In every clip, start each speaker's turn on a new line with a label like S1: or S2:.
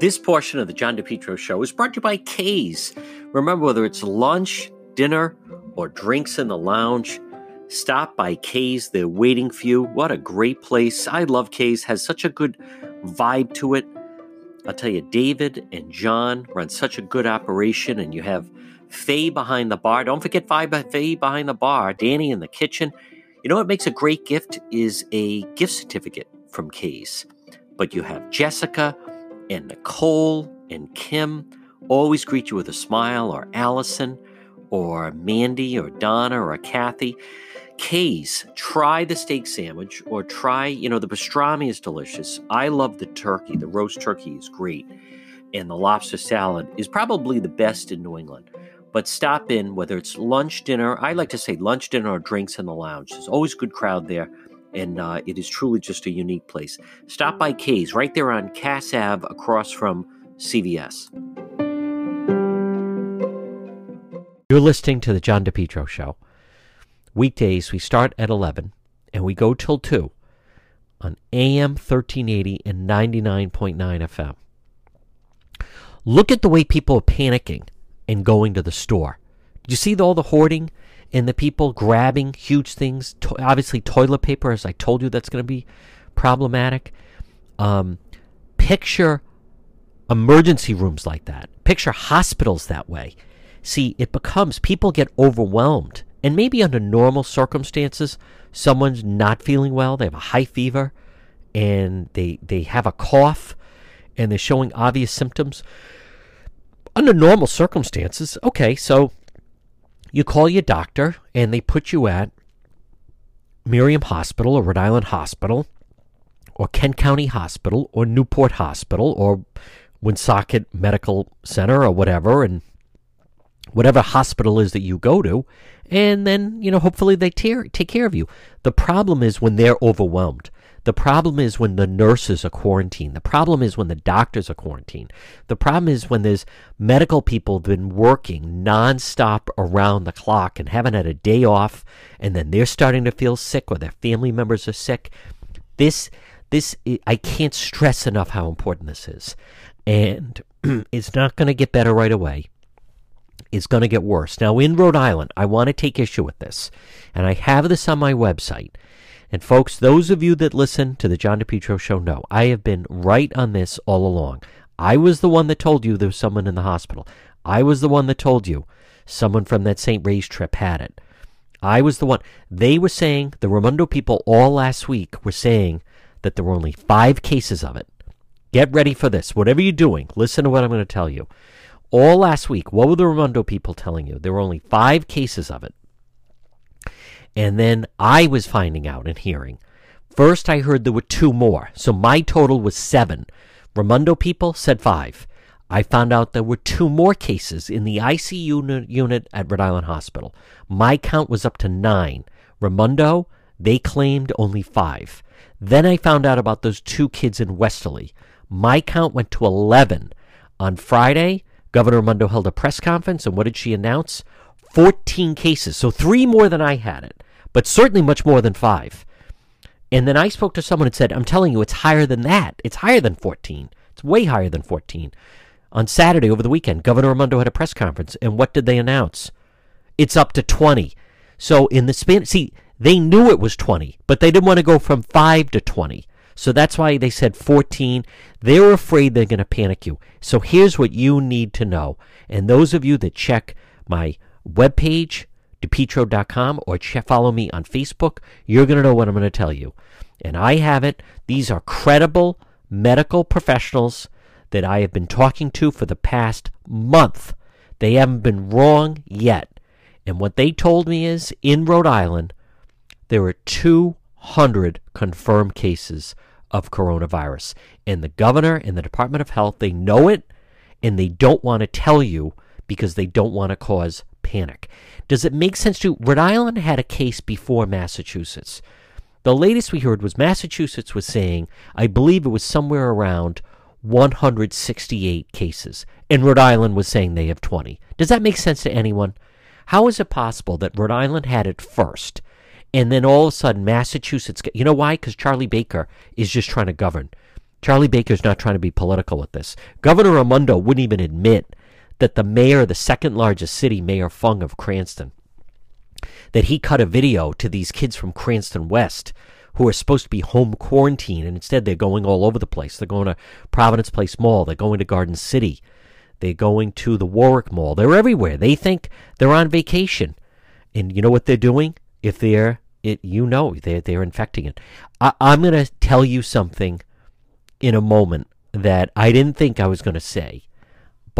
S1: This portion of the John DePetro show is brought to you by K's. Remember, whether it's lunch, dinner, or drinks in the lounge, stop by K's. They're waiting for you. What a great place. I love K's, has such a good vibe to it. I'll tell you, David and John run such a good operation, and you have Faye behind the bar. Don't forget Faye behind the bar, Danny in the kitchen. You know what makes a great gift is a gift certificate from K's. But you have Jessica, and Nicole and Kim always greet you with a smile, or Allison, or Mandy, or Donna, or Kathy. K's, try the steak sandwich, or try, you know, the pastrami is delicious. I love the turkey. The roast turkey is great. And the lobster salad is probably the best in New England. But stop in, whether it's lunch, dinner, I like to say lunch, dinner, or drinks in the lounge. There's always good crowd there and uh, it is truly just a unique place. Stop by K's right there on Cass Ave across from CVS. You're listening to the John DePetro Show. Weekdays, we start at 11 and we go till 2 on AM 1380 and 99.9 FM. Look at the way people are panicking and going to the store. You see all the hoarding? and the people grabbing huge things. To- obviously, toilet paper, as I told you, that's going to be problematic. Um, picture emergency rooms like that. Picture hospitals that way. See, it becomes people get overwhelmed. And maybe under normal circumstances, someone's not feeling well, they have a high fever, and they they have a cough, and they're showing obvious symptoms. Under normal circumstances, okay, so you call your doctor and they put you at Miriam Hospital or Rhode Island Hospital or Kent County Hospital or Newport Hospital or Woonsocket Medical Center or whatever and whatever hospital is that you go to and then you know hopefully they tear, take care of you. The problem is when they're overwhelmed the problem is when the nurses are quarantined. The problem is when the doctors are quarantined. The problem is when there's medical people have been working nonstop around the clock and haven't had a day off, and then they're starting to feel sick or their family members are sick. This, this, I can't stress enough how important this is, and it's not going to get better right away. It's going to get worse. Now, in Rhode Island, I want to take issue with this, and I have this on my website. And folks, those of you that listen to the John DePetro show know I have been right on this all along. I was the one that told you there was someone in the hospital. I was the one that told you someone from that St. Ray's trip had it. I was the one. They were saying, the Raimondo people all last week were saying that there were only five cases of it. Get ready for this. Whatever you're doing, listen to what I'm going to tell you. All last week, what were the Raimondo people telling you? There were only five cases of it. And then I was finding out and hearing. First, I heard there were two more. So my total was seven. Raimondo people said five. I found out there were two more cases in the ICU unit at Rhode Island Hospital. My count was up to nine. Raimondo, they claimed only five. Then I found out about those two kids in Westerly. My count went to 11. On Friday, Governor Raimondo held a press conference, and what did she announce? 14 cases, so three more than I had it, but certainly much more than five. And then I spoke to someone and said, I'm telling you, it's higher than that. It's higher than 14. It's way higher than 14. On Saturday over the weekend, Governor Raimondo had a press conference, and what did they announce? It's up to 20. So in the span, see, they knew it was 20, but they didn't want to go from 5 to 20. So that's why they said 14. They're afraid they're going to panic you. So here's what you need to know. And those of you that check my webpage, depetro.com, or follow me on Facebook, you're going to know what I'm going to tell you. And I have it. These are credible medical professionals that I have been talking to for the past month. They haven't been wrong yet. And what they told me is in Rhode Island, there are 200 confirmed cases of coronavirus. And the governor and the Department of Health, they know it and they don't want to tell you because they don't want to cause panic. Does it make sense to? Rhode Island had a case before Massachusetts. The latest we heard was Massachusetts was saying, I believe it was somewhere around 168 cases, and Rhode Island was saying they have 20. Does that make sense to anyone? How is it possible that Rhode Island had it first, And then all of a sudden, Massachusetts, you know why? Because Charlie Baker is just trying to govern. Charlie Baker's not trying to be political with this. Governor Raimondo wouldn't even admit that the mayor of the second largest city, Mayor Fung of Cranston, that he cut a video to these kids from Cranston West who are supposed to be home quarantine, and instead they're going all over the place. They're going to Providence Place Mall, they're going to Garden City, they're going to the Warwick Mall. They're everywhere. They think they're on vacation. And you know what they're doing? If they're it, you know they're they're infecting it. I, I'm to tell you something in a moment that I didn't think I was to say,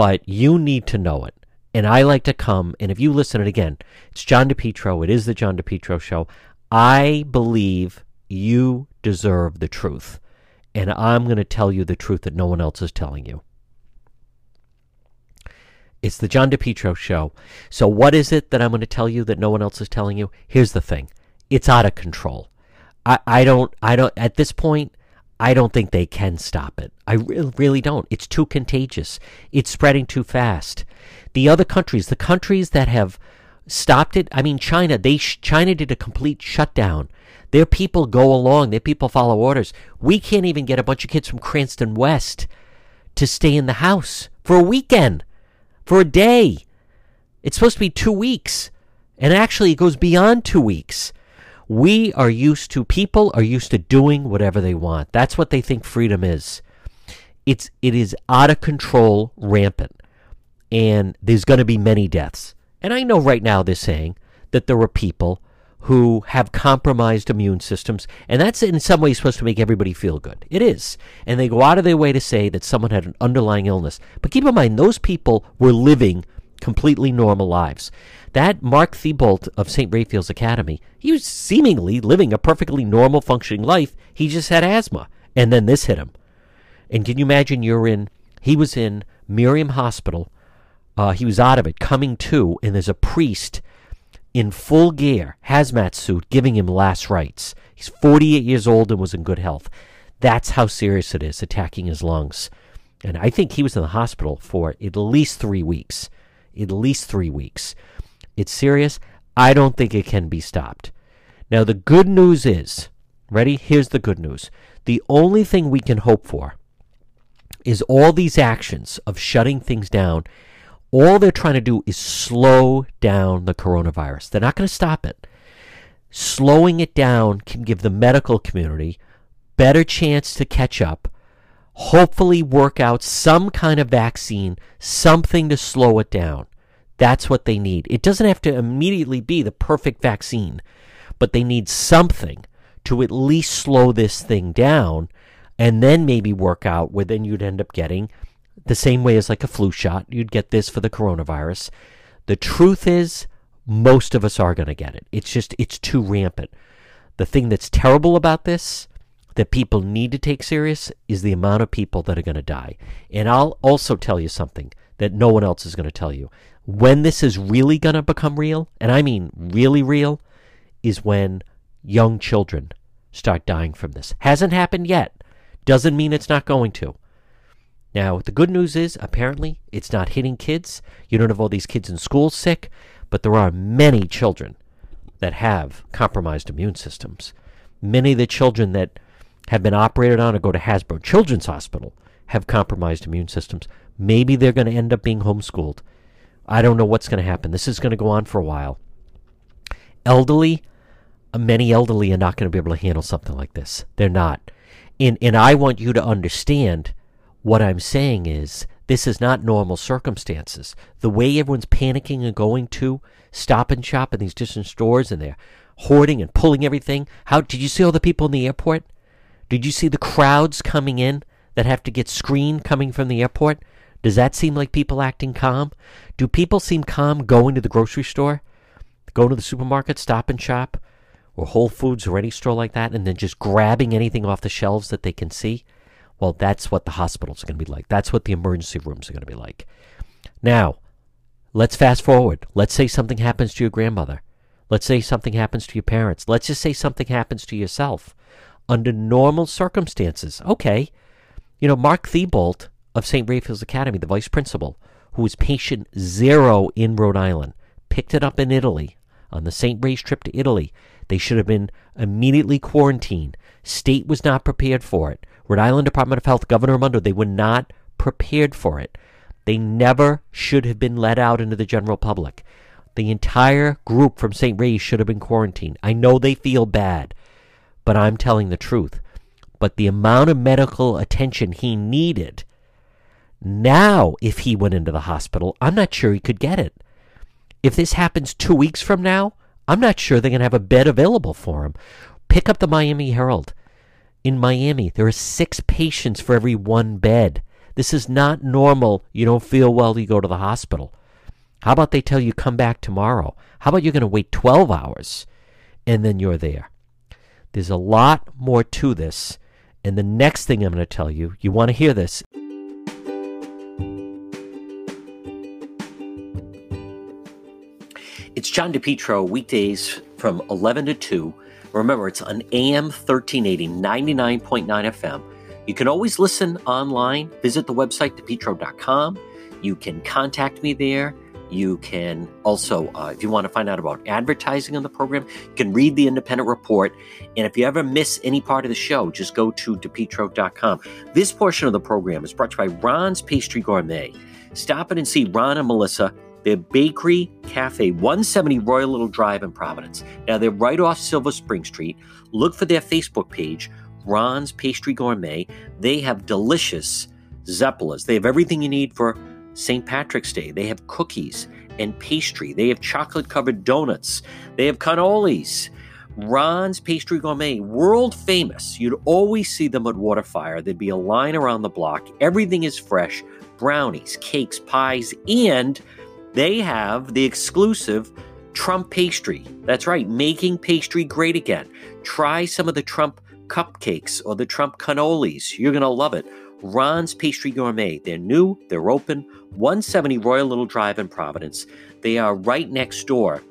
S1: but you need to know it. And I like to come, and if you listen it again, it's John DePetro. It is the John DePetro show. I believe you deserve the truth. And I'm going to tell you the truth that no one else is telling you. It's the John DePetro show. So, what is it that I'm going to tell you that no one else is telling you? Here's the thing it's out of control. I, I don't, I don't, at this point, I don't think they can stop it. I re- really don't. It's too contagious. It's spreading too fast. The other countries, the countries that have stopped it, I mean, China, they sh- China did a complete shutdown. Their people go along. Their people follow orders. We can't even get a bunch of kids from Cranston West to stay in the house for a weekend for a day. It's supposed to be two weeks. And actually, it goes beyond two weeks. We are used to, people are used to doing whatever they want. That's what they think freedom is. It's, it is out of control, rampant. And there's going to be many deaths. And I know right now they're saying that there are people who have compromised immune systems, and that's in some ways supposed to make everybody feel good. It is. And they go out of their way to say that someone had an underlying illness. But keep in mind, those people were living completely normal lives. That Mark Thibault of St. Raphael's Academy, he was seemingly living a perfectly normal functioning life. He just had asthma. And then this hit him. And can you imagine you're in, he was in Miriam Hospital. Uh, he was out of it, coming to, and there's a priest in full gear, hazmat suit, giving him last rites. He's 48 years old and was in good health. That's how serious it is, attacking his lungs. And I think he was in the hospital for at least three weeks. At least three weeks. It's serious. I don't think it can be stopped. Now, the good news is ready? Here's the good news. The only thing we can hope for is all these actions of shutting things down all they're trying to do is slow down the coronavirus. They're not going to stop it. Slowing it down can give the medical community better chance to catch up, hopefully work out some kind of vaccine, something to slow it down. That's what they need. It doesn't have to immediately be the perfect vaccine, but they need something to at least slow this thing down and then maybe work out where then you'd end up getting the same way as like a flu shot. You'd get this for the coronavirus. The truth is, most of us are going to get it. It's just, it's too rampant. The thing that's terrible about this, that people need to take serious, is the amount of people that are going to die. And I'll also tell you something that no one else is going to tell you. When this is really going to become real, and I mean really real, is when young children start dying from this. Hasn't happened yet. Doesn't mean it's not going to. Now, the good news is apparently it's not hitting kids. You don't have all these kids in school sick, but there are many children that have compromised immune systems. Many of the children that have been operated on or go to Hasbro Children's Hospital have compromised immune systems. Maybe they're going to end up being homeschooled. I don't know what's going to happen. This is going to go on for a while. Elderly, many elderly are not going to be able to handle something like this. They're not. And, and I want you to understand what I'm saying is, this is not normal circumstances. The way everyone's panicking and going to stop and shop in these different stores and they're hoarding and pulling everything. How did you see all the people in the airport? Did you see the crowds coming in that have to get screened coming from the airport? Does that seem like people acting calm? Do people seem calm going to the grocery store, going to the supermarket, stop and shop, or Whole Foods or any store like that, and then just grabbing anything off the shelves that they can see? Well, that's what the hospitals are going to be like. That's what the emergency rooms are going to be like. Now, let's fast forward. Let's say something happens to your grandmother. Let's say something happens to your parents. Let's just say something happens to yourself. Under normal circumstances, okay. You know, Mark Thibault of St. Raphael's Academy, the vice principal, who was patient zero in Rhode Island, picked it up in Italy on the St. Ray's trip to Italy. They should have been immediately quarantined. State was not prepared for it. Rhode Island Department of Health, Governor Raimondo, they were not prepared for it. They never should have been let out into the general public. The entire group from St. Ray's should have been quarantined. I know they feel bad, but I'm telling the truth. But the amount of medical attention he needed, now, if he went into the hospital, I'm not sure he could get it. If this happens two weeks from now, I'm not sure they're going to have a bed available for him. Pick up the Miami Herald. In Miami, there are six patients for every one bed. This is not normal. You don't feel well, you go to the hospital. How about they tell you come back tomorrow? How about you're going to wait 12 hours and then you're there? There's a lot more to this. And the next thing I'm going to tell you, you want to hear this. It's John DePetro, weekdays from 11 to 2. Remember, it's on AM 1380, 99.9 FM. You can always listen online. Visit the website, depetro.com. You can contact me there. You can also, uh, if you want to find out about advertising on the program, you can read the independent report. And if you ever miss any part of the show, just go to depetro.com. This portion of the program is brought to you by Ron's Pastry Gourmet. Stop in and see Ron and Melissa. Their bakery cafe, 170 Royal Little Drive in Providence. Now they're right off Silver Spring Street. Look for their Facebook page, Ron's Pastry Gourmet. They have delicious zeppelas. They have everything you need for St. Patrick's Day. They have cookies and pastry. They have chocolate covered donuts. They have cannolis. Ron's Pastry Gourmet, world famous. You'd always see them at Waterfire. There'd be a line around the block. Everything is fresh brownies, cakes, pies, and they have the exclusive Trump pastry. That's right, making pastry great again. Try some of the Trump cupcakes or the Trump cannolis. You're going to love it. Ron's Pastry Gourmet. They're new, they're open, 170 Royal Little Drive in Providence. They are right next door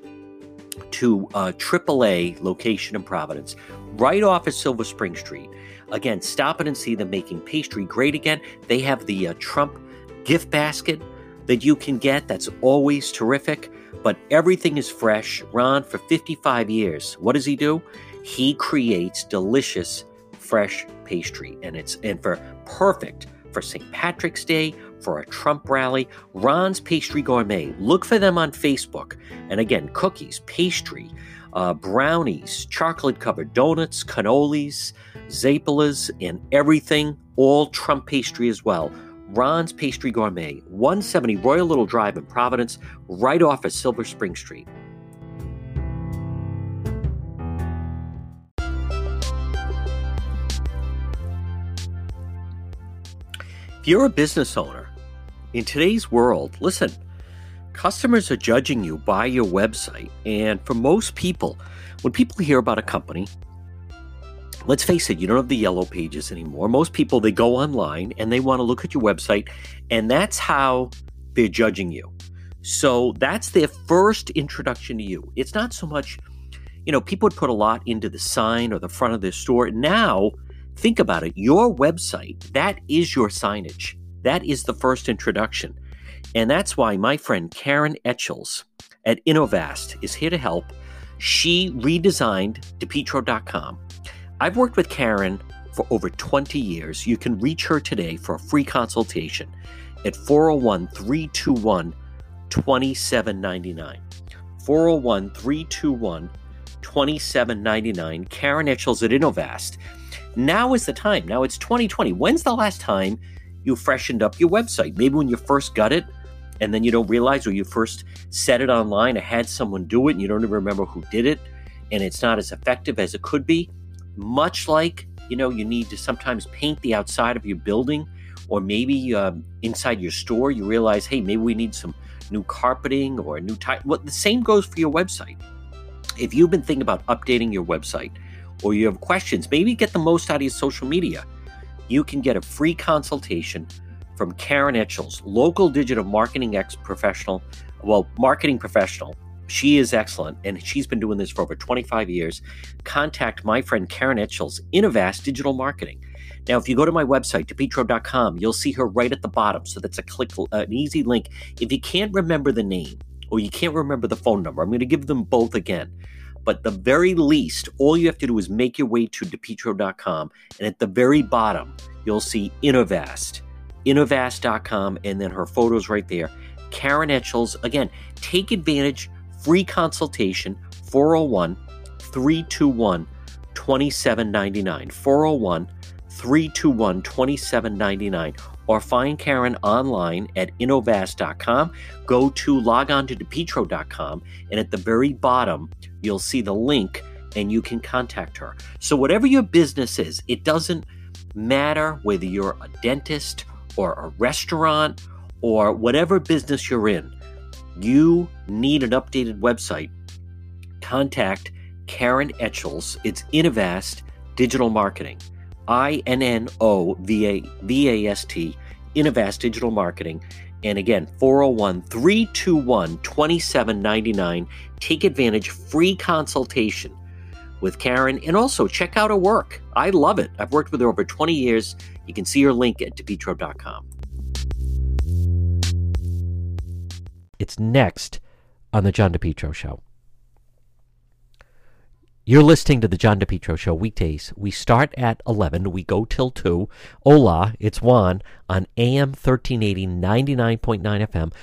S1: to a AAA location in Providence, right off of Silver Spring Street. Again, stop in and see them making pastry great again. They have the uh, Trump gift basket that you can get that's always terrific, but everything is fresh. Ron, for 55 years, what does he do? He creates delicious, fresh pastry, and it's and for perfect for St. Patrick's Day, for a Trump rally. Ron's Pastry Gourmet. Look for them on Facebook. And again, cookies, pastry, uh, brownies, chocolate covered donuts, cannolis, zapelas, and everything, all Trump pastry as well. Ron's Pastry Gourmet, 170 Royal Little Drive in Providence, right off of Silver Spring Street. If you're a business owner, in today's world, listen, customers are judging you by your website. And for most people, when people hear about a company, let's face it, you don't have the yellow pages anymore. Most people, they go online and they want to look at your website, and that's how they're judging you. So that's their first introduction to you. It's not so much, you know, people would put a lot into the sign or the front of their store. Now, think about it your website, that is your signage. That is the first introduction. And that's why my friend Karen Etchels at Innovast is here to help. She redesigned DePetro.com I've worked with Karen for over 20 years. You can reach her today for a free consultation at 401 321 2799. 401 321 2799. Karen Etchels at Innovast. Now is the time. Now it's 2020. When's the last time you freshened up your website? Maybe when you first got it and then you don't realize or you first set it online or had someone do it and you don't even remember who did it and it's not as effective as it could be much like you know you need to sometimes paint the outside of your building or maybe um, inside your store you realize hey maybe we need some new carpeting or a new type well the same goes for your website. If you've been thinking about updating your website or you have questions maybe get the most out of your social media. You can get a free consultation from karen etchels local digital marketing ex professional well marketing professional she is excellent, and she's been doing this for over 25 years. Contact my friend Karen Etchels, Innovast Digital Marketing. Now, if you go to my website, depetro.com, you'll see her right at the bottom. So that's a click, uh, an easy link. If you can't remember the name or you can't remember the phone number, I'm going to give them both again. But the very least, all you have to do is make your way to depetro.com, and at the very bottom, you'll see Innovast, innovast.com, and then her photos right there. Karen Etchels, again, take advantage, free consultation, 401 321 2799. 401 321 2799 or find Karen online at innovast.com. Go to log on to depetro.com, and at the very bottom, you'll see the link and you can contact her. So, whatever your business is, it doesn't matter whether you're a dentist or a restaurant or whatever business you're in, you need an updated website. Contact Karen Etchels. It's Innovast Digital Marketing. I N N O V A V A S T, Innovast Digital Marketing. And again, 401 321 2799. Take advantage, free consultation with Karen, and also check out her work. I love it. I've worked with her over 20 years. You can see her link at depetro.com. It's next on the John DePetro Show. You're listening to the John DePetro Show weekdays. We start at 11. We go till 2. Hola, it's Juan on AM 1380, 99.9 FM.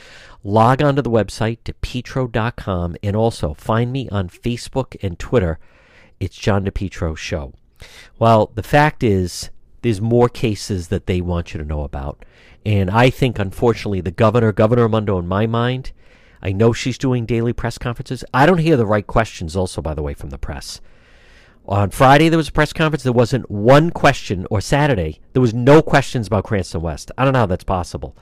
S1: Log on to the website, depetro.com, and also find me on Facebook and Twitter. It's John DePetro Show. Well, the fact is, there's more cases that they want you to know about. And I think, unfortunately, the governor, Governor Raimondo, in my mind, I know she's doing daily press conferences. I don't hear the right questions, also, by the way, from the press. On Friday, there was a press conference. There wasn't one question, or Saturday, there was no questions about Cranston West. I don't know how that's possible.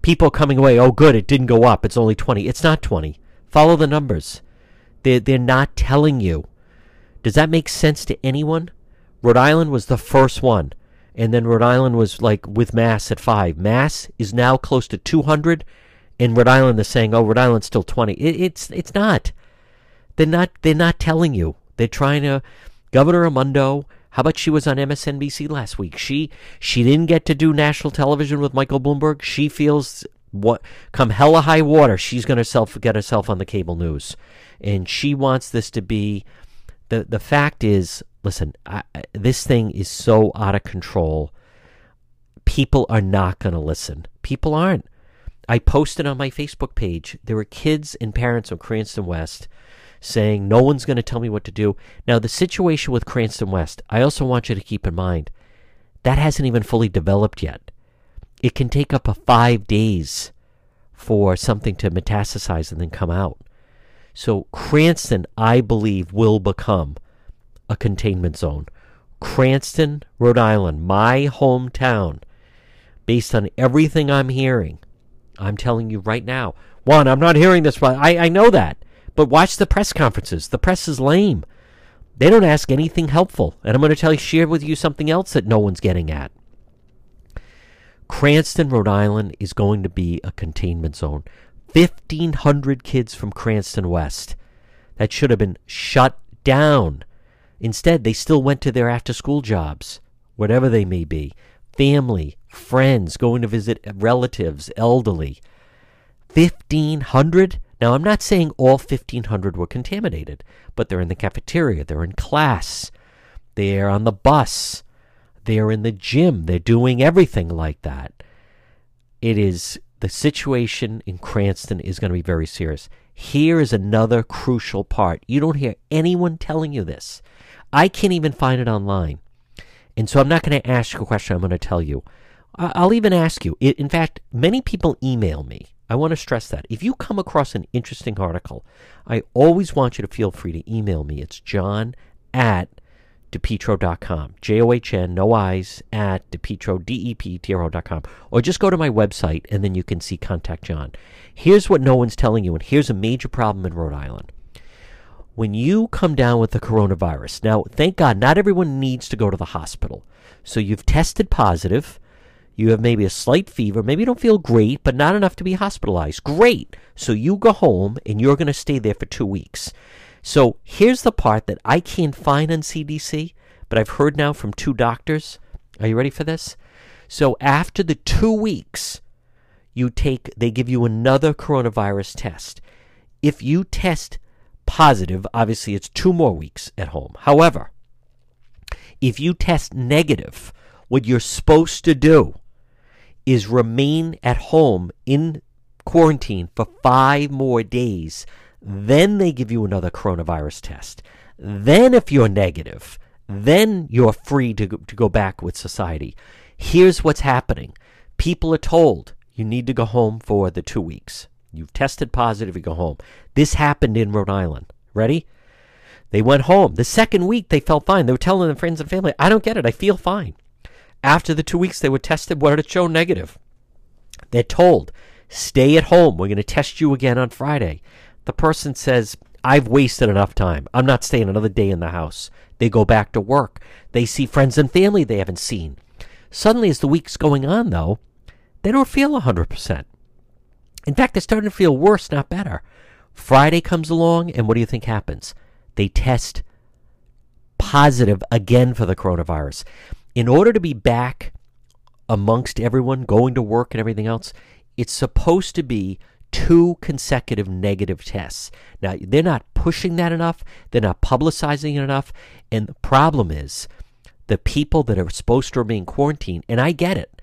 S1: People coming away, oh, good, it didn't go up. It's only 20. It's not 20. Follow the numbers. They're, they're not telling you. Does that make sense to anyone? Rhode Island was the first one. And then Rhode Island was like with Mass at five. Mass is now close to 200 and Rhode Island they're saying, "Oh, Rhode Island's still 20." It, it's it's not. They're not. They're not telling you. They're trying to. Governor Raimondo. How about she was on MSNBC last week? She she didn't get to do national television with Michael Bloomberg. She feels what come hella high water, she's going to self get herself on the cable news, and she wants this to be. The The fact is, listen, I, this thing is so out of control. People are not going to listen. People aren't. I posted on my Facebook page. There were kids and parents of Cranston West saying, No one's going to tell me what to do. Now, the situation with Cranston West, I also want you to keep in mind, that hasn't even fully developed yet. It can take up to five days for something to metastasize and then come out. So, Cranston, I believe, will become a containment zone. Cranston, Rhode Island, my hometown, based on everything I'm hearing, I'm telling you right now. One, I'm not hearing this, I, I know that. But watch the press conferences. The press is lame. They don't ask anything helpful. And I'm going to tell you, share with you something else that no one's getting at. Cranston, Rhode Island is going to be a containment zone. 1,500 kids from Cranston West that should have been shut down. Instead, they still went to their after school jobs, whatever they may be family, friends, going to visit relatives, elderly. 1,500? Now, I'm not saying all 1,500 were contaminated, but they're in the cafeteria, they're in class, they're on the bus, they're in the gym, they're doing everything like that. It is the situation in Cranston is going to be very serious. Here is another crucial part. You don't hear anyone telling you this. I can't even find it online. And so I'm not going to ask you a question, I'm going to tell you. I'll even ask you. In fact, many people email me. I want to stress that. If you come across an interesting article, I always want you to feel free to email me. It's john at depetro.com. J O H N, no eyes, at depetro, D E P T R O.com. Or just go to my website and then you can see Contact John. Here's what no one's telling you, and here's a major problem in Rhode Island when you come down with the coronavirus, now, thank God, not everyone needs to go to the hospital. So you've tested positive. You have maybe a slight fever. Maybe you don't feel great, but not enough to be hospitalized. Great. So you go home and you're going to stay there for two weeks. So here's the part that I can't find on CDC, but I've heard now from two doctors. Are you ready for this? So after the two weeks, you take, they give you another coronavirus test. If you test positive, obviously it's two more weeks at home. However, if you test negative, what you're supposed to do is remain at home in quarantine for five more days. Then they give you another coronavirus test. Then, if you're negative, then you're free to go, to go back with society. Here's what's happening people are told you need to go home for the two weeks. You've tested positive, you go home. This happened in Rhode Island. Ready? They went home. The second week, they felt fine. They were telling their friends and family, I don't get it. I feel fine. After the two weeks, they were tested. What did it show? Negative. They're told, stay at home. We're going to test you again on Friday. The person says, I've wasted enough time. I'm not staying another day in the house. They go back to work. They see friends and family they haven't seen. Suddenly, as the week's going on, though, they don't feel 100%. In fact, they're starting to feel worse, not better. Friday comes along, and what do you think happens? They test positive again for the coronavirus. In order to be back amongst everyone, going to work and everything else, it's supposed to be two consecutive negative tests. Now, they're not pushing that enough, they're not publicizing it enough, and the problem is the people that are supposed to remain quarantined, and I get it.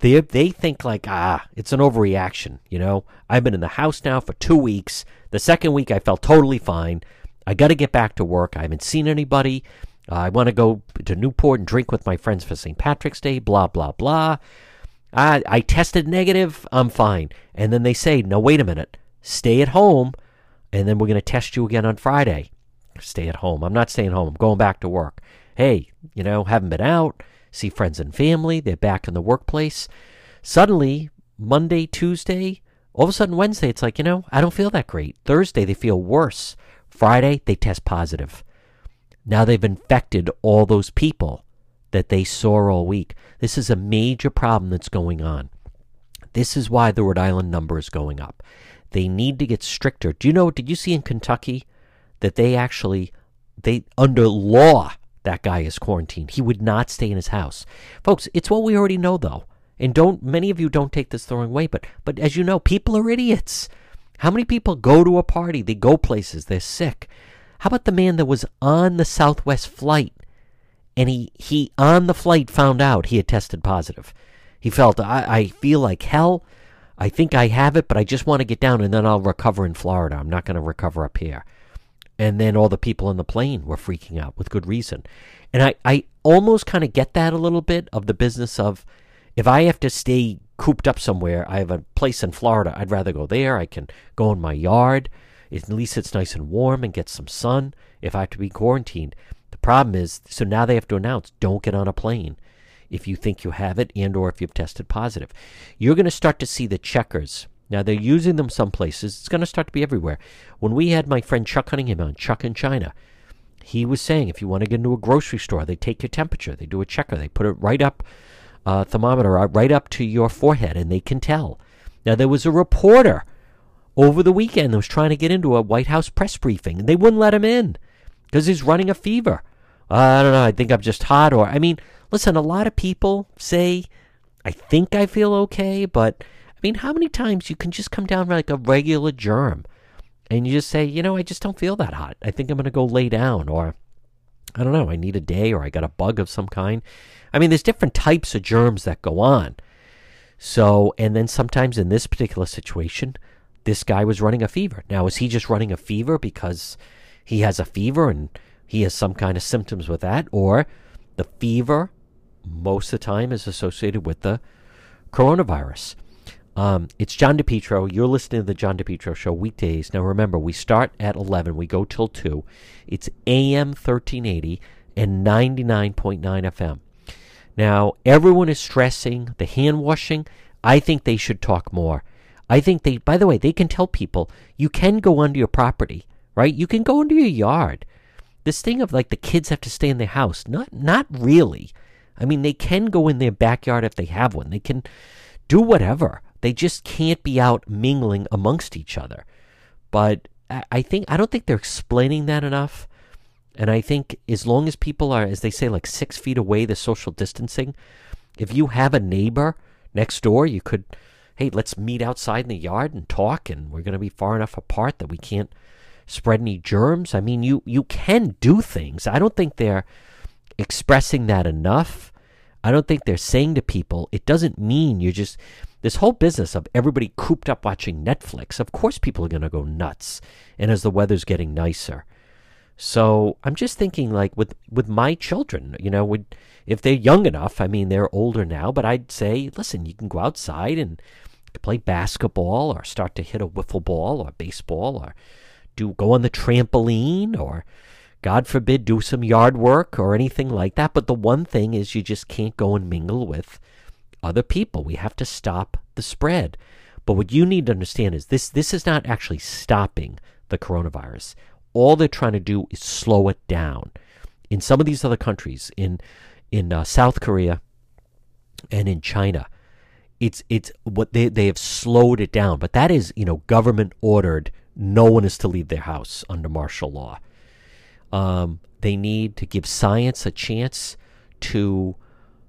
S1: They, they think like, ah, it's an overreaction. You know, I've been in the house now for two weeks. The second week I felt totally fine. I got to get back to work. I haven't seen anybody. Uh, I want to go to Newport and drink with my friends for St. Patrick's Day, blah, blah, blah. I, I tested negative. I'm fine. And then they say, no, wait a minute. Stay at home. And then we're going to test you again on Friday. Stay at home. I'm not staying home. I'm going back to work. Hey, you know, haven't been out see friends and family. They're back in the workplace. Suddenly, Monday, Tuesday, all of a sudden Wednesday, it's like, you know, I don't feel that great. Thursday, they feel worse. Friday, they test positive. Now they've infected all those people that they saw all week. This is a major problem that's going on. This is why the Rhode Island number is going up. They need to get stricter. Do you know, did you see in Kentucky that they actually, they, under law, that guy is quarantined. He would not stay in his house. Folks, it's what we already know though. And don't many of you don't take this the wrong way, but but as you know, people are idiots. How many people go to a party, they go places, they're sick. How about the man that was on the Southwest flight and he he on the flight found out he had tested positive. He felt I, I feel like hell. I think I have it, but I just want to get down and then I'll recover in Florida. I'm not going to recover up here. And then all the people on the plane were freaking out with good reason. And I, I almost kind of get that a little bit of the business of if I have to stay cooped up somewhere, I have a place in Florida, I'd rather go there. I can go in my yard. At least it's nice and warm and get some sun if I have to be quarantined. Problem is, so now they have to announce don't get on a plane if you think you have it and or if you've tested positive. You're going to start to see the checkers now they're using them some places. It's going to start to be everywhere. When we had my friend Chuck Cunningham on, Chuck in China, he was saying if you want to get into a grocery store, they take your temperature, they do a checker, they put it right up, uh, thermometer uh, right up to your forehead, and they can tell. Now there was a reporter over the weekend that was trying to get into a White House press briefing, and they wouldn't let him in because he's running a fever. I don't know. I think I'm just hot, or I mean, listen. A lot of people say, "I think I feel okay," but I mean, how many times you can just come down like a regular germ and you just say, you know, I just don't feel that hot. I think I'm going to go lay down or I don't know, I need a day or I got a bug of some kind. I mean, there's different types of germs that go on. So, and then sometimes in this particular situation, this guy was running a fever. Now, is he just running a fever because he has a fever and he has some kind of symptoms with that? Or the fever, most of the time, is associated with the coronavirus? Um, it's John DePetro. You're listening to the John DePetro Show weekdays. Now remember, we start at 11. We go till 2. It's AM 1380 and 99.9 FM. Now, everyone is stressing the hand washing. I think they should talk more. I think they, by the way, they can tell people you can go under your property, right? You can go into your yard. This thing of like the kids have to stay in their house, not not really. I mean, they can go in their backyard if they have one. They can do whatever. They just can't be out mingling amongst each other. But I think I don't think they're explaining that enough. And I think as long as people are, as they say, like six feet away, the social distancing, if you have a neighbor next door, you could hey, let's meet outside in the yard and talk, and we're going to be far enough apart that we can't spread any germs. I mean, you you can do things. I don't think they're expressing that enough. I don't think they're saying to people, it doesn't mean you're just this whole business of everybody cooped up watching Netflix. Of course, people are going to go nuts, and as the weather's getting nicer. So I'm just thinking, like with with my children, you know, would if they're young enough. I mean, they're older now, but I'd say, listen, you can go outside and play basketball, or start to hit a wiffle ball, or baseball, or do go on the trampoline, or God forbid, do some yard work or anything like that. But the one thing is, you just can't go and mingle with other people. We have to stop the spread. But what you need to understand is this: this is not actually stopping the coronavirus all they're trying to do is slow it down. In some of these other countries, in in uh, South Korea and in China, it's it's what they they have slowed it down. But that is you know government ordered. No one is to leave their house under martial law. Um, they need to give science a chance to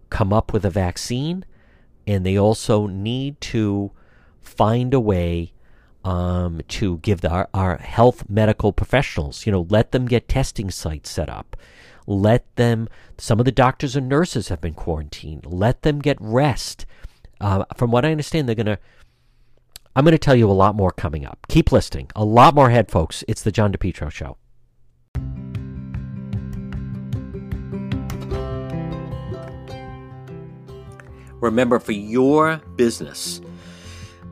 S1: come up with a vaccine, and they also need to find a way um, to give the, our, our health medical professionals, you know, let them get testing sites set up. Let them, some of the doctors and nurses have been quarantined. Let them get rest. Uh, from what I understand, they're going to, I'm going to tell you a lot more coming up. Keep listening. A lot more ahead, folks. It's the John DePetro Show. Remember, for your business,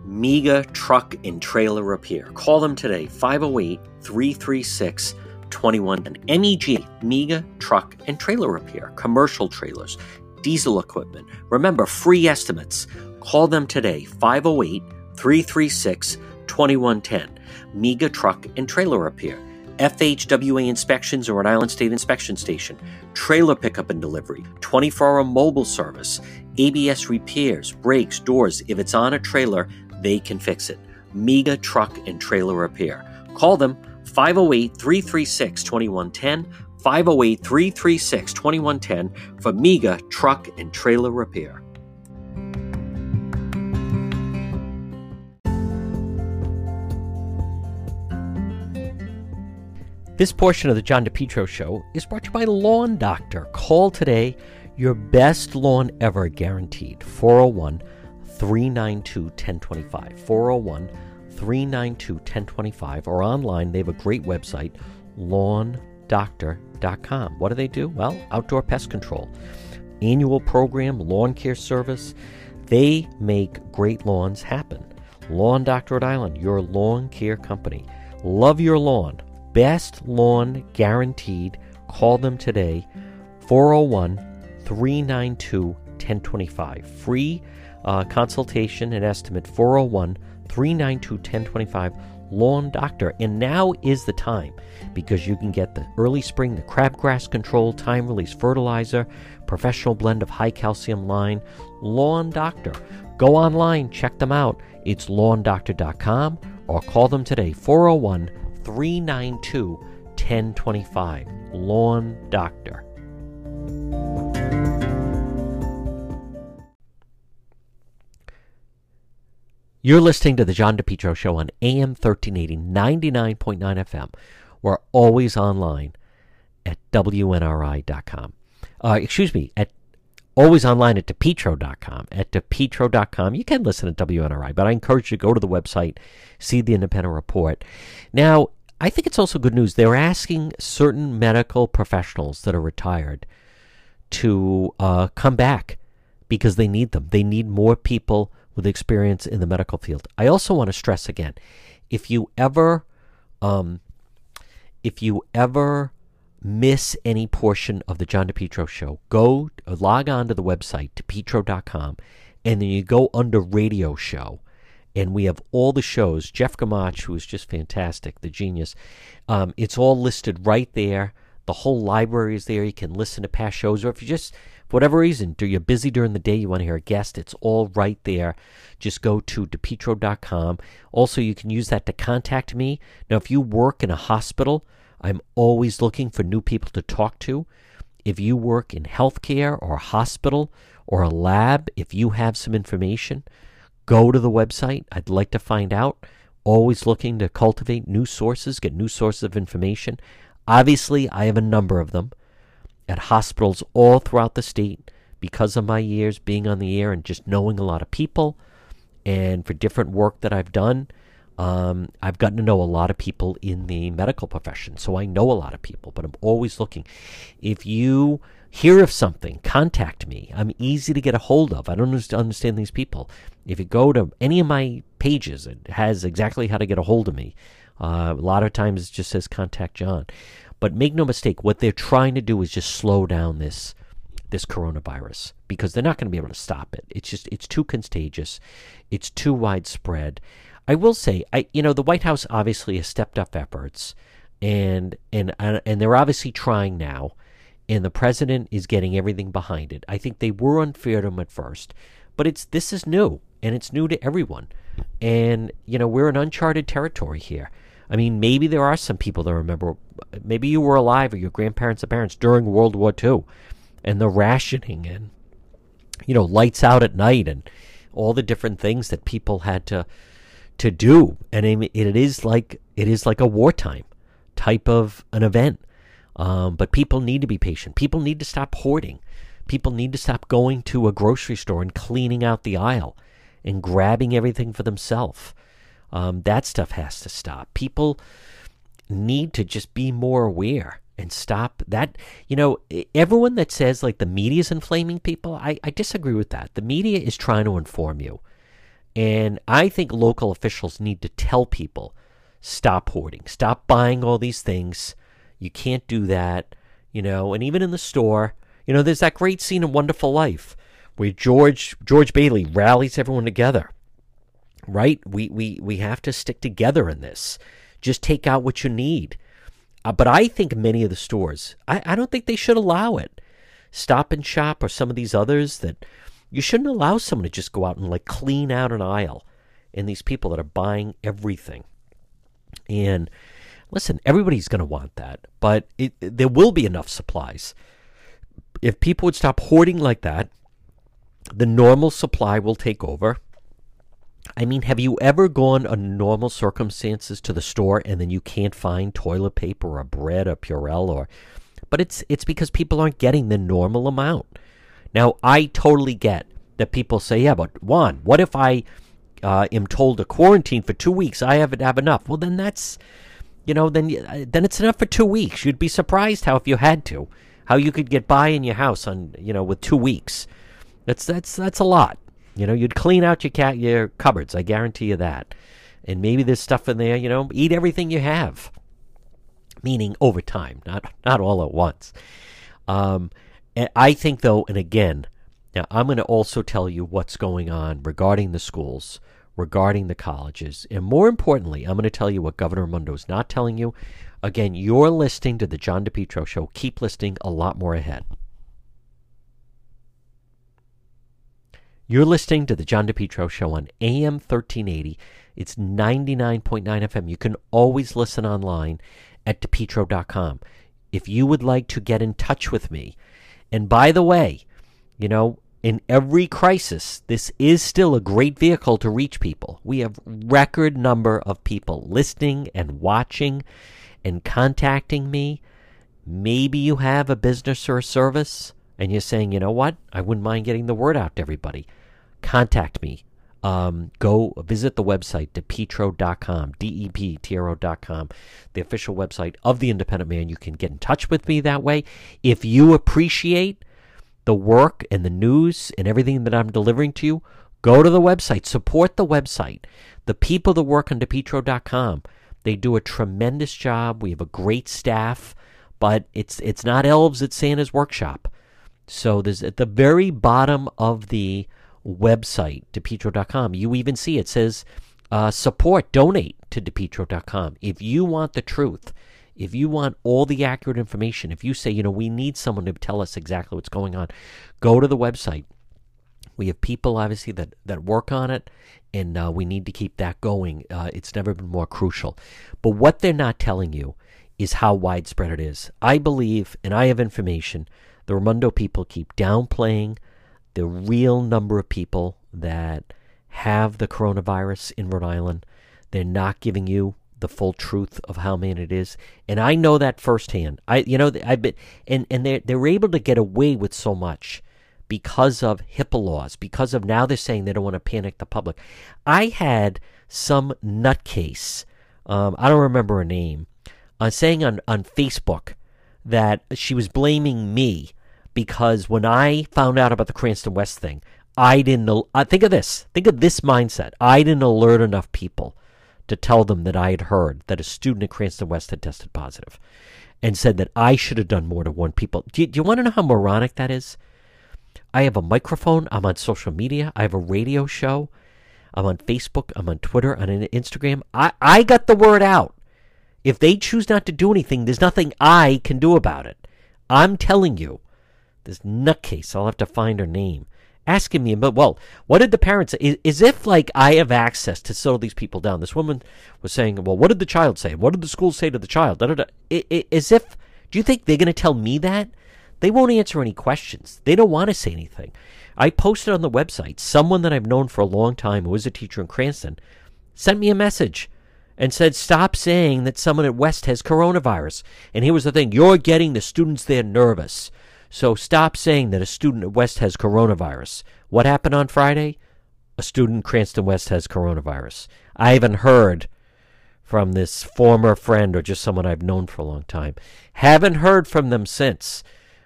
S1: MEGA Truck and Trailer Repair. Call them today, 508 336 21. MEG, MEGA Truck and Trailer Repair. Commercial trailers, diesel equipment. Remember, free estimates. Call them today, 508 336 2110. MEGA Truck and Trailer Repair. FHWA inspections or an Island State Inspection Station, trailer pickup and delivery, 24 hour mobile service, ABS repairs, brakes, doors. If it's on a trailer, they can fix it. Mega Truck and Trailer Repair. Call them 508 336 2110. 508 336 2110 for Mega Truck and Trailer Repair. This portion of the John DePetro Show is brought to you by Lawn Doctor. Call today, your best lawn ever guaranteed. 401 392 1025. 401 392 1025 or online. They have a great website, lawndoctor.com. What do they do? Well, outdoor pest control, annual program, lawn care service. They make great lawns happen. Lawn Doctor Rhode Island, your lawn care company. Love your lawn. Best lawn guaranteed. Call them today. 401 392 1025. Free uh, consultation and estimate 401 392 1025 Lawn Doctor. And now is the time because you can get the early spring, the crabgrass control, time release fertilizer, professional blend of high calcium lime. Lawn Doctor. Go online, check them out. It's lawndoctor.com or call them today 401 392 1025. Lawn Doctor. You're listening to the John DePetro Show on AM 1380, 99.9 FM. We're always online at WNRI.com. Uh, excuse me, at always online at DePetro.com. At DePetro.com. You can listen at WNRI, but I encourage you to go to the website, see the independent report. Now, I think it's also good news. They're asking certain medical professionals that are retired to uh, come back because they need them. They need more people with experience in the medical field. I also want to stress again, if you ever, um, if you ever miss any portion of the John DePetro show, go log on to the website depetro.com, and then you go under radio show, and we have all the shows. Jeff Gamach, who is just fantastic, the genius, um, it's all listed right there. The whole library is there. You can listen to past shows, or if you just for whatever reason, do you're busy during the day, you want to hear a guest, it's all right there. Just go to depetro.com. Also, you can use that to contact me. Now, if you work in a hospital, I'm always looking for new people to talk to. If you work in healthcare or a hospital or a lab, if you have some information, Go to the website. I'd like to find out. Always looking to cultivate new sources, get new sources of information. Obviously, I have a number of them at hospitals all throughout the state because of my years being on the air and just knowing a lot of people and for different work that I've done. Um, I've gotten to know a lot of people in the medical profession, so I know a lot of people, but I'm always looking. If you hear of something, contact me. I'm easy to get a hold of. I don't understand these people. If you go to any of my pages, it has exactly how to get a hold of me. Uh, a lot of times it just says contact John. But make no mistake, what they're trying to do is just slow down this this coronavirus because they're not going to be able to stop it. It's just it's too contagious. It's too widespread. I will say, I you know, the White House obviously has stepped up efforts, and and and they're obviously trying now, and the president is getting everything behind it. I think they were unfair to him at first, but it's this is new and it's new to everyone, and you know we're in uncharted territory here. I mean, maybe there are some people that remember. Maybe you were alive or your grandparents or parents during World War II, and the rationing and you know lights out at night and all the different things that people had to to do, and it is like it is like a wartime type of an event. Um, but people need to be patient. People need to stop hoarding. People need to stop going to a grocery store and cleaning out the aisle and grabbing everything for themselves. Um, that stuff has to stop. People need to just be more aware and stop that. You know, everyone that says like the media is inflaming people, I, I disagree with that. The media is trying to inform you. And I think local officials need to tell people stop hoarding, stop buying all these things. You can't do that, you know. And even in the store, you know, there's that great scene in Wonderful Life where George George Bailey rallies everyone together. Right? We we we have to stick together in this. Just take out what you need. Uh, but I think many of the stores, I, I don't think they should allow it. Stop and Shop or some of these others that you shouldn't allow someone to just go out and like clean out an aisle and these people that are buying everything. And listen, everybody's going to want that, but it, there will be enough supplies. If people would stop hoarding like that, the normal supply will take over. I mean, have you ever gone under normal circumstances to the store and then you can't find toilet paper or bread or Purell or but it's it's because people aren't getting the normal amount. Now, I totally get that people say, yeah, but John, what if I uh, am told to quarantine for two weeks? I haven't have enough. Well, then that's, you know, then uh, then it's enough for two weeks. You'd be surprised how if you had to, how you could get by in your house on, you know, with two weeks. That's that's that's a lot. You know, you'd clean out your cat your cupboards. I guarantee you that. And maybe there's stuff in there. You know, eat everything you have. Meaning over time, not not all at once. Um, I think, though, and again, now I'm going to also tell you what's going on regarding the schools, regarding the colleges, and more importantly, I'm going to tell you what Governor Raimondo is not telling you. Again, you're listening to the John DePetro Show. Keep listening, a lot more ahead. You're listening to the John DePetro Show on AM 1380. It's 99.9 FM. You can always listen online at depetro.com. If you would like to get in touch with me, and by the way, you know, in every crisis, this is still a great vehicle to reach people. We have record number of people listening and watching and contacting me. Maybe you have a business or a service and you're saying, you know what, I wouldn't mind getting the word out to everybody. Contact me. Um, go visit the website, depetro.com, D-E-P-T-R-O.com, the official website of the Independent Man. You can get in touch with me that way. If you appreciate the work and the news and everything that I'm delivering to you, go to the website, support the website. The people that work on depetro.com, they do a tremendous job. We have a great staff, but it's it's not elves at Santa's workshop. So there's at the very bottom of the website, depetro.com. You even see it says uh, support, donate to depetro.com. If you want the truth, if you want all the accurate information, if you say, you know, we need someone to tell us exactly what's going on, go to the website. We have people, obviously, that, that work on it, and uh, we need to keep that going. Uh, it's never been more crucial. But what they're not telling you is how widespread it is. I believe, and I have information, the Raimondo people keep downplaying the real number of people that have the coronavirus in Rhode Island. They're not giving you the full truth of how many it is, and I know that firsthand. I, you know, I've been, and and they they're able to get away with so much because of HIPAA laws, because of now they're saying they don't want to panic the public. I had some nutcase, um, I don't remember her name, uh, saying on on Facebook that she was blaming me because when I found out about the Cranston West thing, I didn't. I think of this. Think of this mindset. I didn't alert enough people to tell them that I had heard that a student at Cranston West had tested positive, and said that I should have done more to warn people. Do you, do you want to know how moronic that is? I have a microphone. I'm on social media. I have a radio show. I'm on Facebook. I'm on Twitter. I'm on Instagram. I, I got the word out. If they choose not to do anything, there's nothing I can do about it. I'm telling you, this nutcase, I'll have to find her name, asking me about, well, what did the parents is, if, like, I have access to settle these people down. This woman was saying, well, what did the child say? What did the school say to the child? Da, da, da. As if, do you think they're going to tell me that? They won't answer any questions. They don't want to say anything. I posted on the website, someone that I've known for a long time who was a teacher in Cranston sent me a message and said, Stop saying that someone at West has coronavirus. And here was the thing you're getting the students there nervous. So stop saying that a student at West has coronavirus. What happened on Friday? A student Cranston West has coronavirus. I haven't heard from this former friend or just someone I've known for a long time. Haven't heard from them since.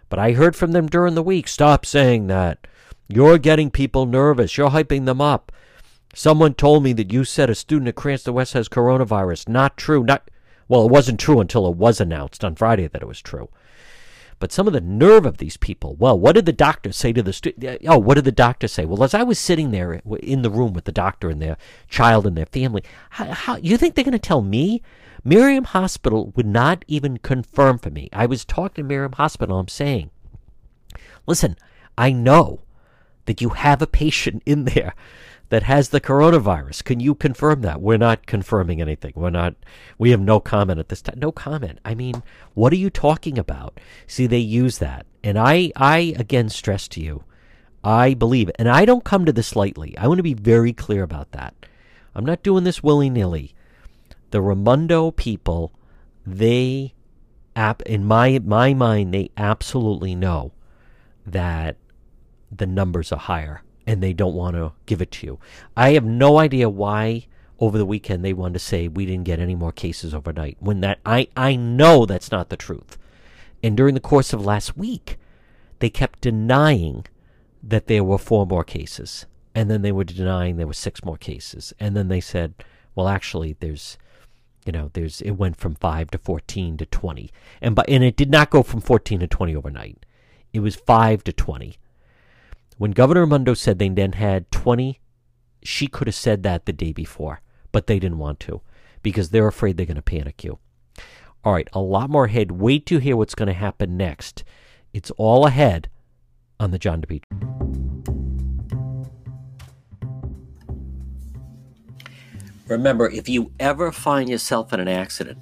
S1: But I heard from them during the week. Stop saying that. You're getting people nervous. You're hyping them up. Someone told me that you said a student at Cranston West has coronavirus. Not true. Not well, it wasn't true until it was announced on Friday that it was true. But some of the nerve of these people. Well, what did the doctor say to the student? Oh, what did the doctor say? Well, as I was sitting there in the room with the doctor and their child and their family, how, how you think they're going to tell me? Miriam Hospital would not even confirm for me. I was talking to Miriam Hospital. I'm saying, listen, I know that you have a patient in there that has the coronavirus. Can you confirm that? We're not confirming anything. We're not, we have no comment at this time. No comment. I mean, what are you talking about? See, they use that. And I, I again stress to you, I believe, and I don't come to this lightly. I want to be very clear about that. I'm not doing this willy nilly. The Raimondo people, they, app in my my mind, they absolutely know that the numbers are higher and they don't want to give it to you. I have no idea why over the weekend they wanted to say we didn't get any more cases overnight when that I I know that's not the truth. And during the course of last week, they kept denying that there were four more cases. And then they were denying there were six more cases. And then they said, well actually there's you know, there's it went from 5 to 14 to 20. And but and it did not go from 14 to 20 overnight. It was 5 to 20 when Governor Raimondo said they then had 20, she could have said that the day before, but they didn't want to because they're afraid they're going to panic you. All right, a lot more ahead. Wait to hear what's going to happen next. It's all ahead on the John DePetro. Remember, if you ever find yourself in an accident,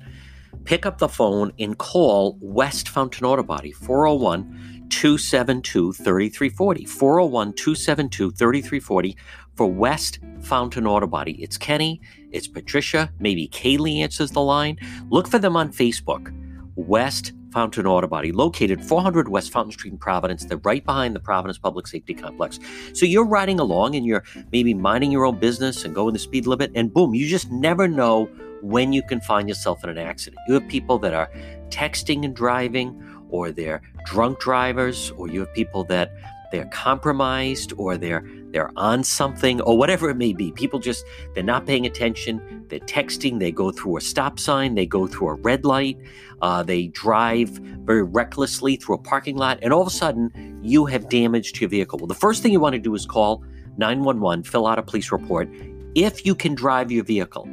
S1: pick up the phone and call West Fountain Auto Body 401 272 3340. 401 272 3340 for West Fountain Auto Body. It's Kenny, it's Patricia, maybe Kaylee answers the line. Look for them on Facebook. West Fountain Auto Body, located 400 West Fountain Street in Providence. They're right behind the Providence Public Safety Complex. So you're riding along and you're maybe minding your own business and going the speed limit, and boom, you just never know when you can find yourself in an accident. You have people that are texting and driving or they're drunk drivers, or you have people that they're compromised or they're they're on something or whatever it may be. People just they're not paying attention. They're texting. They go through a stop sign. They go through a red light. Uh, they drive very recklessly through a parking lot, and all of a sudden you have damage to your vehicle. Well, the first thing you want to do is call 911, fill out a police report. If you can drive your vehicle,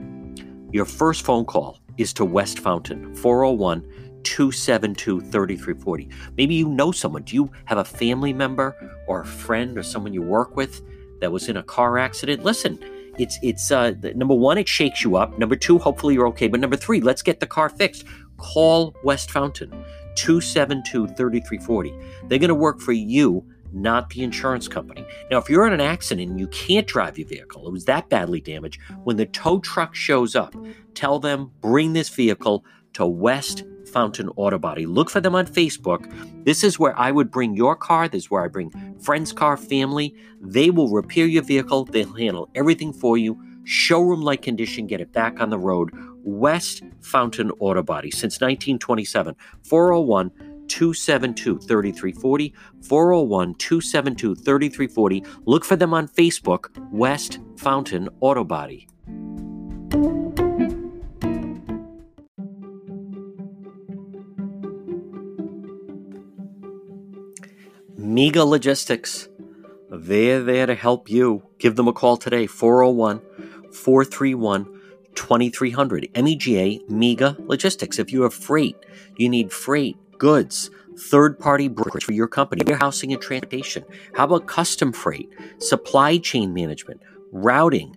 S1: your first phone call is to West Fountain, 401 272 3340. Maybe you know someone. Do you have a family member or a friend or someone you work with that was in a car accident? Listen, it's it's uh number one, it shakes you up. Number two, hopefully you're okay. But number three, let's get the car fixed. Call West Fountain 272 3340. They're going to work for you not the insurance company. Now, if you're in an accident and you can't drive your vehicle, it was that badly damaged, when the tow truck shows up, tell them bring this vehicle to West Fountain Auto Body. Look for them on Facebook. This is where I would bring your car. This is where I bring friends' car, family. They will repair your vehicle. They'll handle everything for you. Showroom like condition, get it back on the road. West Fountain Auto Body since 1927. 401 272 3340. 401 272 3340. Look for them on Facebook, West Fountain Auto Body. Mega Logistics. They're there to help you. Give them a call today, 401 431 2300. MEGA Mega Logistics. If you have freight, you need freight, goods, third party brokerage for your company, warehousing and transportation. How about custom freight, supply chain management, routing,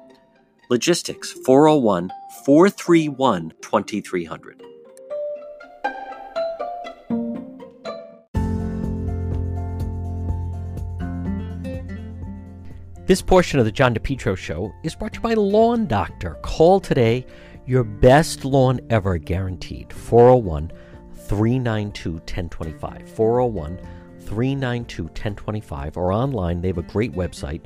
S1: Logistics 401 431 2300. This portion of the John DePetro Show is brought to you by Lawn Doctor. Call today, your best lawn ever guaranteed. 401 392 1025. 401 392 1025. Or online, they have a great website,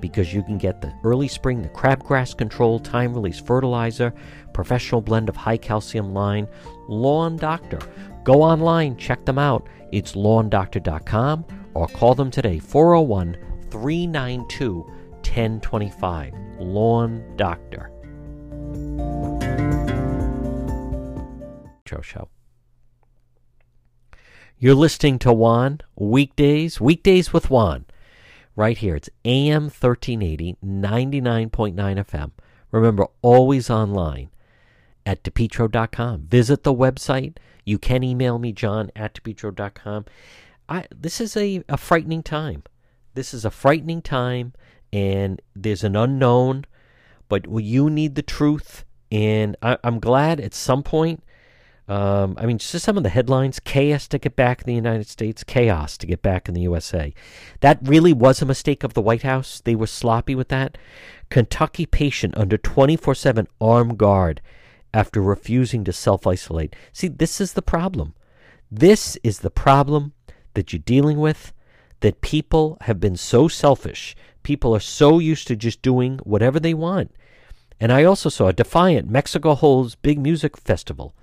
S1: because you can get the early spring, the crabgrass control, time release fertilizer, professional blend of high calcium lime. Lawn Doctor. Go online, check them out. It's lawndoctor.com or call them today, 401 392 1025. Lawn Doctor. Show. You're listening to John weekdays, weekdays with John, right here. It's AM 1380, 99.9 FM. Remember, always online at depetro.com. Visit the website. You can email me, john at depetro.com. I, this is a, a frightening time. This is a frightening time, and there's an unknown, but you need the truth. And I, am glad at some point. Um, I mean, just some of the headlines chaos to get back in the United States, chaos to get back in the USA. That really was a mistake of the White House. They were sloppy with that. Kentucky patient under 24 7 armed guard after refusing to self isolate. See, this is the problem. This is the problem that you're dealing with that people have been so selfish. People are so used to just doing whatever they want. And I also saw a Defiant, Mexico holds big music festival.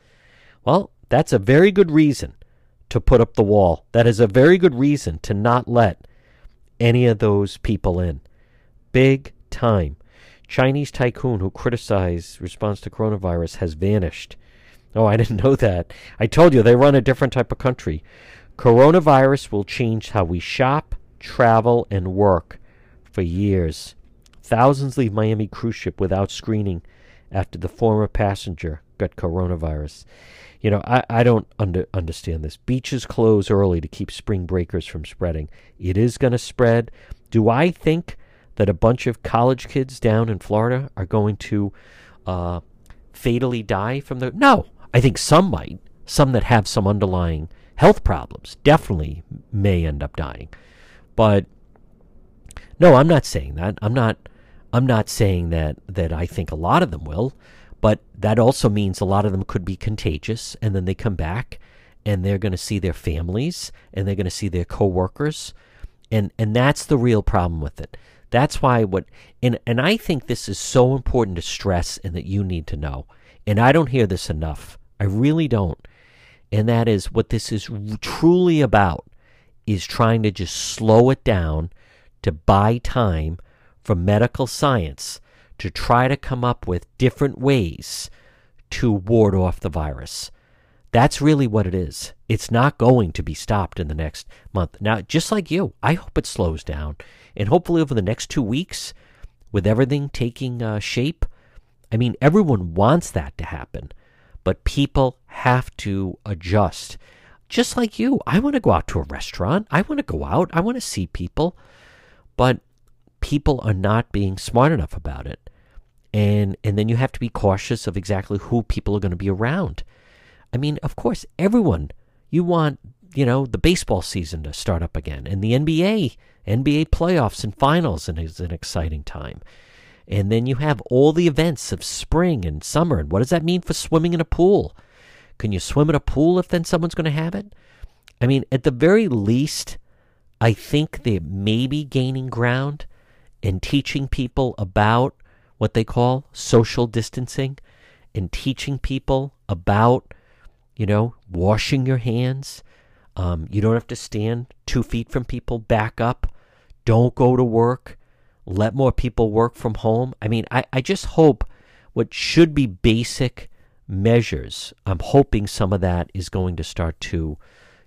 S1: Well, that's a very good reason to put up the wall. That is a very good reason to not let any of those people in. Big time. Chinese tycoon who criticized response to coronavirus has vanished. Oh, I didn't know that. I told you they run a different type of country. Coronavirus will change how we shop, travel, and work for years. Thousands leave Miami cruise ship without screening after the former passenger got coronavirus. You know, I, I don't under, understand this. Beaches close early to keep spring breakers from spreading. It is going to spread. Do I think that a bunch of college kids down in Florida are going to uh, fatally die from the. No, I think some might. Some that have some underlying health problems definitely may end up dying. But no, I'm not saying that. I'm not I'm not saying that that I think a lot of them will, but that also means a lot of them could be contagious and then they come back and they're going to see their families and they're going to see their coworkers And and that's the real problem with it. That's why what and and I think this is so important to stress and that you need to know. And I don't hear this enough. I really don't. And that is what this is truly about is trying to just slow it down to buy time for medical science to try to come up with different ways to ward off the virus. That's really what it is. It's not going to be stopped in the next month. Now, just like you, I hope it slows down. And hopefully, over the next two weeks, with everything taking uh, shape, I mean, everyone wants that to happen. But people have to adjust. Just like you, I want to go out to a restaurant. I want to go out. I want to see people. But people are not being smart enough about it. And, and then you have to be cautious of exactly who people are going to be around. I mean, of course, everyone, you want, you know, the baseball season to start up again. And the NBA, NBA playoffs and finals and is an exciting time. And then you have all the events of spring and summer. And what does that mean for swimming in a pool? Can you swim in a pool if then someone's going to have it? I mean, at the very least, I think they may be gaining ground in teaching people about what they call social distancing and teaching people about, you know, washing your hands. Um, you don't have to stand two feet from people, back up. Don't go to work. Let more people work from home. I mean, I, I just hope what should be basic measures, I'm hoping some of that is going to start to,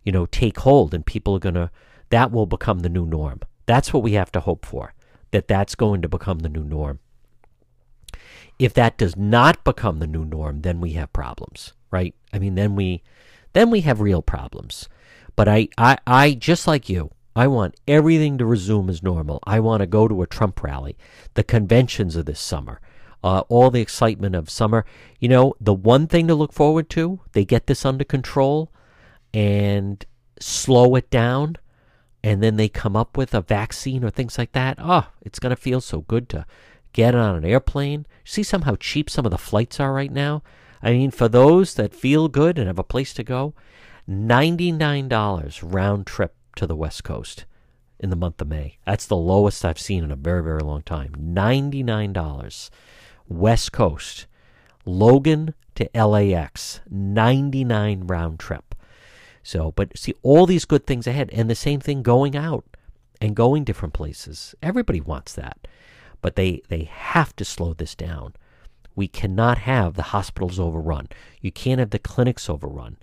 S1: you know, take hold and people are going to, that will become the new norm. That's what we have to hope for, that that's going to become the new norm. If that does not become the new norm, then we have problems, right? I mean, then we, then we have real problems. But I, I, I just like you, I want everything to resume as normal. I want to go to a Trump rally, the conventions of this summer uh, all the excitement of summer. You know, the one thing to look forward to, they get this under control and slow it down, and then they come up with a vaccine or things like that. Oh, it's going to feel so good to get on an airplane. See some how cheap some of the flights are right now? I mean, for those that feel good and have a place to go, $99 round trip to the West Coast in the month of May. That's the lowest I've seen in a very, very long time. $99. West Coast, Logan to LAX, 99 round trip. So, but see, all these good things ahead, and the same thing going out and going different places. Everybody wants that, but they they have to slow this down. We cannot have the hospitals overrun. You can't have the clinics overrun.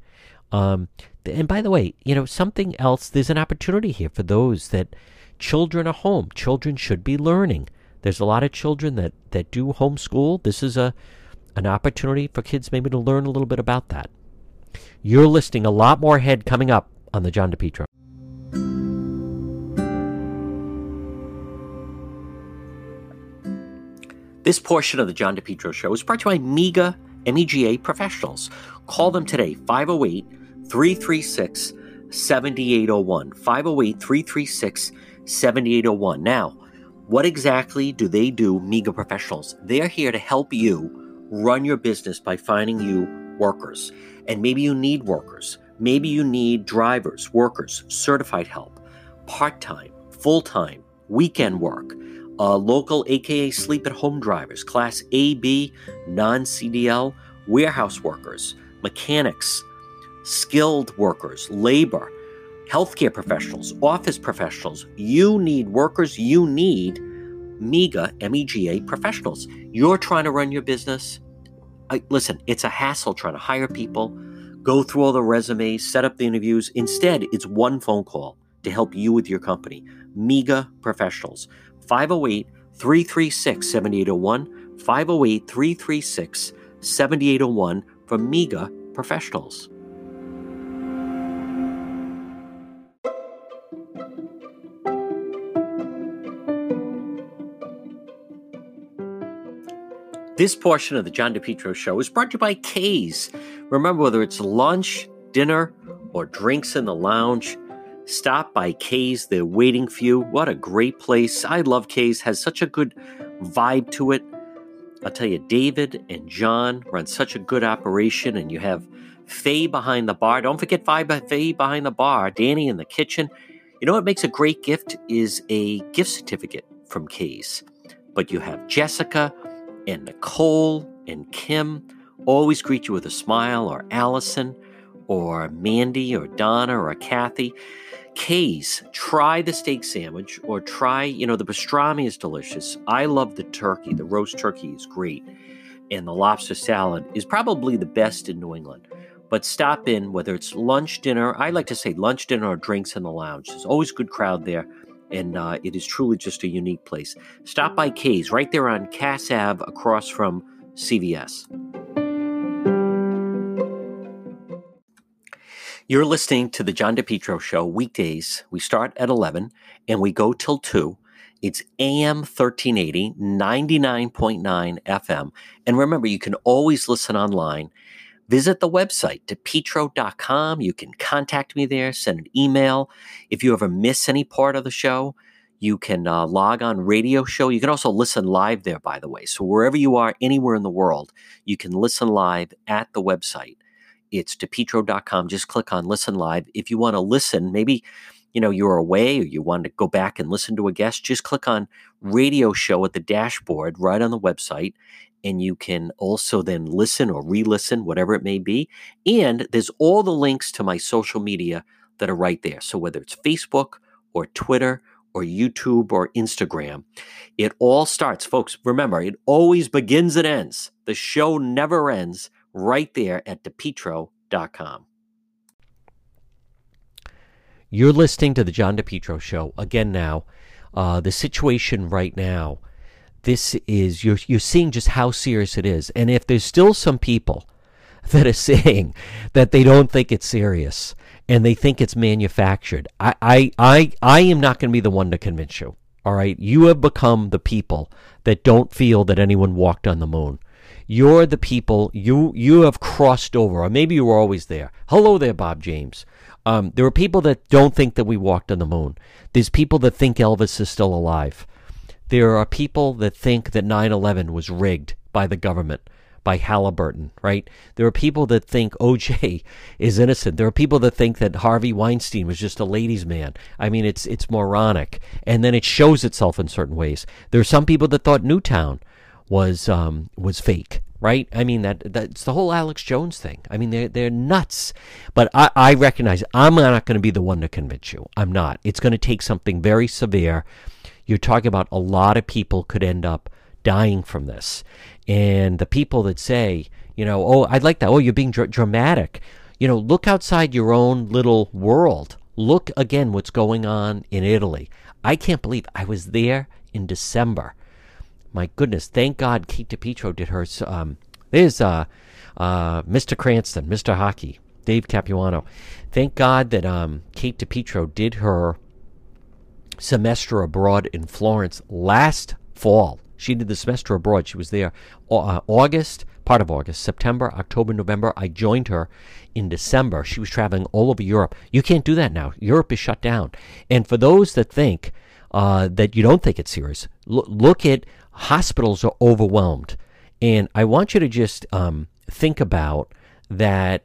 S1: Um, and by the way, you know something else. There's an opportunity here for those that children are home. Children should be learning. There's a lot of children that, that do homeschool. This is a an opportunity for kids maybe to learn a little bit about that. You're listing a lot more ahead coming up on the John DePetro. This portion of the John DePetro Show is brought to you by MEGA MEGA Professionals. Call them today, 508 336 7801. 508 336 7801. Now, what exactly do they do, MEGA professionals? They're here to help you run your business by finding you workers. And maybe you need workers. Maybe you need drivers, workers, certified help, part time, full time, weekend work, uh, local AKA sleep at home drivers, class A, B, non CDL, warehouse workers, mechanics, skilled workers, labor, healthcare professionals, office professionals. You need workers. You need MEGA, MEGA professionals. You're trying to run your business. I, listen, it's a hassle trying to hire people, go through all the resumes, set up the interviews. Instead, it's one phone call to help you with your company. MEGA professionals. 508 336 7801. 508 336 7801 for MEGA professionals. This portion of the John DePetro Show is brought to you by K's. Remember, whether it's lunch, dinner, or drinks in the lounge, stop by K's. They're waiting for you. What a great place. I love K's, has such a good vibe to it. I'll tell you, David and John run such a good operation, and you have Faye behind the bar. Don't forget Faye behind the bar, Danny in the kitchen. You know what makes a great gift is a gift certificate from K's. But you have Jessica and Nicole and Kim always greet you with a smile, or Allison, or Mandy, or Donna, or Kathy. K's, try the steak sandwich or try, you know, the pastrami is delicious. I love the turkey. The roast turkey is great. And the lobster salad is probably the best in New England. But stop in, whether it's lunch, dinner, I like to say lunch, dinner, or drinks in the lounge. There's always a good crowd there, and uh, it is truly just a unique place. Stop by K's right there on Cass Ave across from CVS. You're listening to the John DePetro Show weekdays. We start at 11 and we go till 2. It's AM 1380, 99.9 FM. And remember, you can always listen online. Visit the website, depetro.com. You can contact me there, send an email. If you ever miss any part of the show, you can uh, log on radio show. You can also listen live there, by the way. So wherever you are, anywhere in the world, you can listen live at the website. It's depetro.com. Just click on listen live. If you want to listen, maybe you know you're away or you want to go back and listen to a guest, just click on radio show at the dashboard right on the website. And you can also then listen or re listen, whatever it may be. And there's all the links to my social media that are right there. So whether it's Facebook or Twitter or YouTube or Instagram, it all starts, folks. Remember, it always begins and ends. The show never ends right there at depetro.com. You're listening to the John DePetro Show again now. Uh, the situation right now, this is you're you're seeing just how serious it is, and if there's still some people that are saying that they don't think it's serious and they think it's manufactured, I I I, I am not going to be the one to convince you. All right, you have become the people that don't feel that anyone walked on the moon. You're the people you you have crossed over, or maybe you were always there. Hello there, Bob James. Um, there are people that don't think that we walked on the moon. There's people that think Elvis is still alive. There are people that think that 9/11 was rigged by the government, by Halliburton, right? There are people that think OJ is innocent. There are people that think that Harvey Weinstein was just a ladies' man. I mean, it's it's moronic, and then it shows itself in certain ways. There are some people that thought Newtown was um, was fake, right? I mean that that's the whole Alex Jones thing. I mean they're they're nuts, but I, I recognize I'm not going to be the one to convince you. I'm not. It's going to take something very severe. You're talking about a lot of people could end up dying from this, and the people that say, you know, oh, I'd like that. Oh, you're being dr- dramatic. You know, look outside your own little world. Look again what's going on in Italy. I can't believe I was there in December my goodness, thank God Kate DePetro did her. Um, there's uh, uh, Mr. Cranston, Mr. Hockey, Dave Capuano. Thank God that um, Kate DePetro did her semester abroad in Florence last fall. She did the semester abroad. She was there uh, August, part of August, September, October, November. I joined her in December. She was traveling all over Europe. You can't do that now. Europe is shut down. And for those that think uh, that you don't think it's serious, look at hospitals are overwhelmed. And I want you to just um, think about that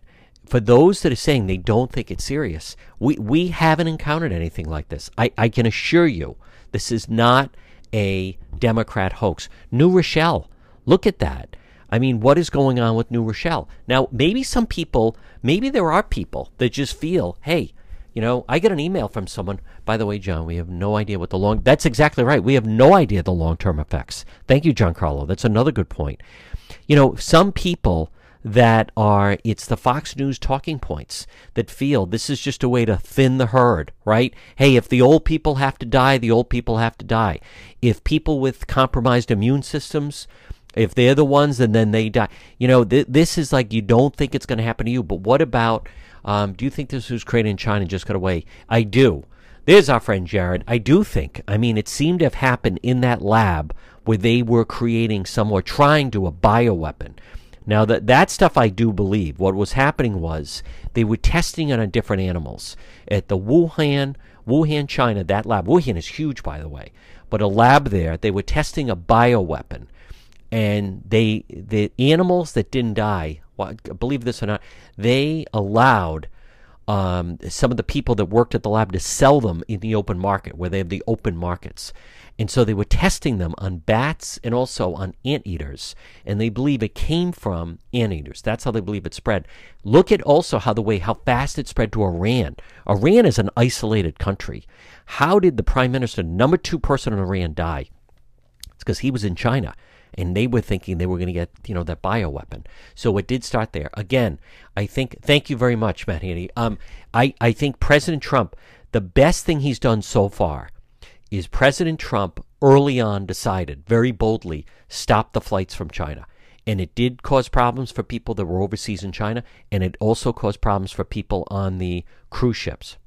S1: for those that are saying they don't think it's serious, we, we haven't encountered anything like this. I, I can assure you, this is not a Democrat hoax. New Rochelle, look at that. I mean, what is going on with New Rochelle? Now, maybe some people, maybe there are people that just feel, hey, you know, I get an email from someone. By the way, John, we have no idea what the long. That's exactly right. We have no idea the long term effects. Thank you, John Carlo. That's another good point. You know, some people that are it's the Fox News talking points that feel this is just a way to thin the herd, right? Hey, if the old people have to die, the old people have to die. If people with compromised immune systems if they're the ones and then they die you know th- this is like you don't think it's going to happen to you but what about um, do you think this was created in China and just got away? I do. There's our friend Jared. I do think. I mean, it seemed to have happened in that lab where they were creating some or trying to a bioweapon. Now that that stuff I do believe. What was happening was they were testing it on different animals at the Wuhan, Wuhan, China. That lab, Wuhan is huge, by the way, but a lab there. They were testing a bioweapon, and they the animals that didn't die believe this or not, they allowed um, some of the people that worked at the lab to sell them in the open market, where they have the open markets. And so they were testing them on bats and also on anteaters. And they believe it came from anteaters. That's how they believe it spread. Look at also how the way how fast it spread to Iran. Iran is an isolated country. How did the prime minister, number two person in Iran, die? It's because he was in China and they were thinking they were going to get you know that bioweapon. So it did start there. Again, I think. Thank you very much, Matt Haney. Um, I I think President Trump, the best thing he's done so far, is President Trump early on decided very boldly stop the flights from China. And it did cause problems for people that were overseas in China, and it also caused problems for people on the cruise ships.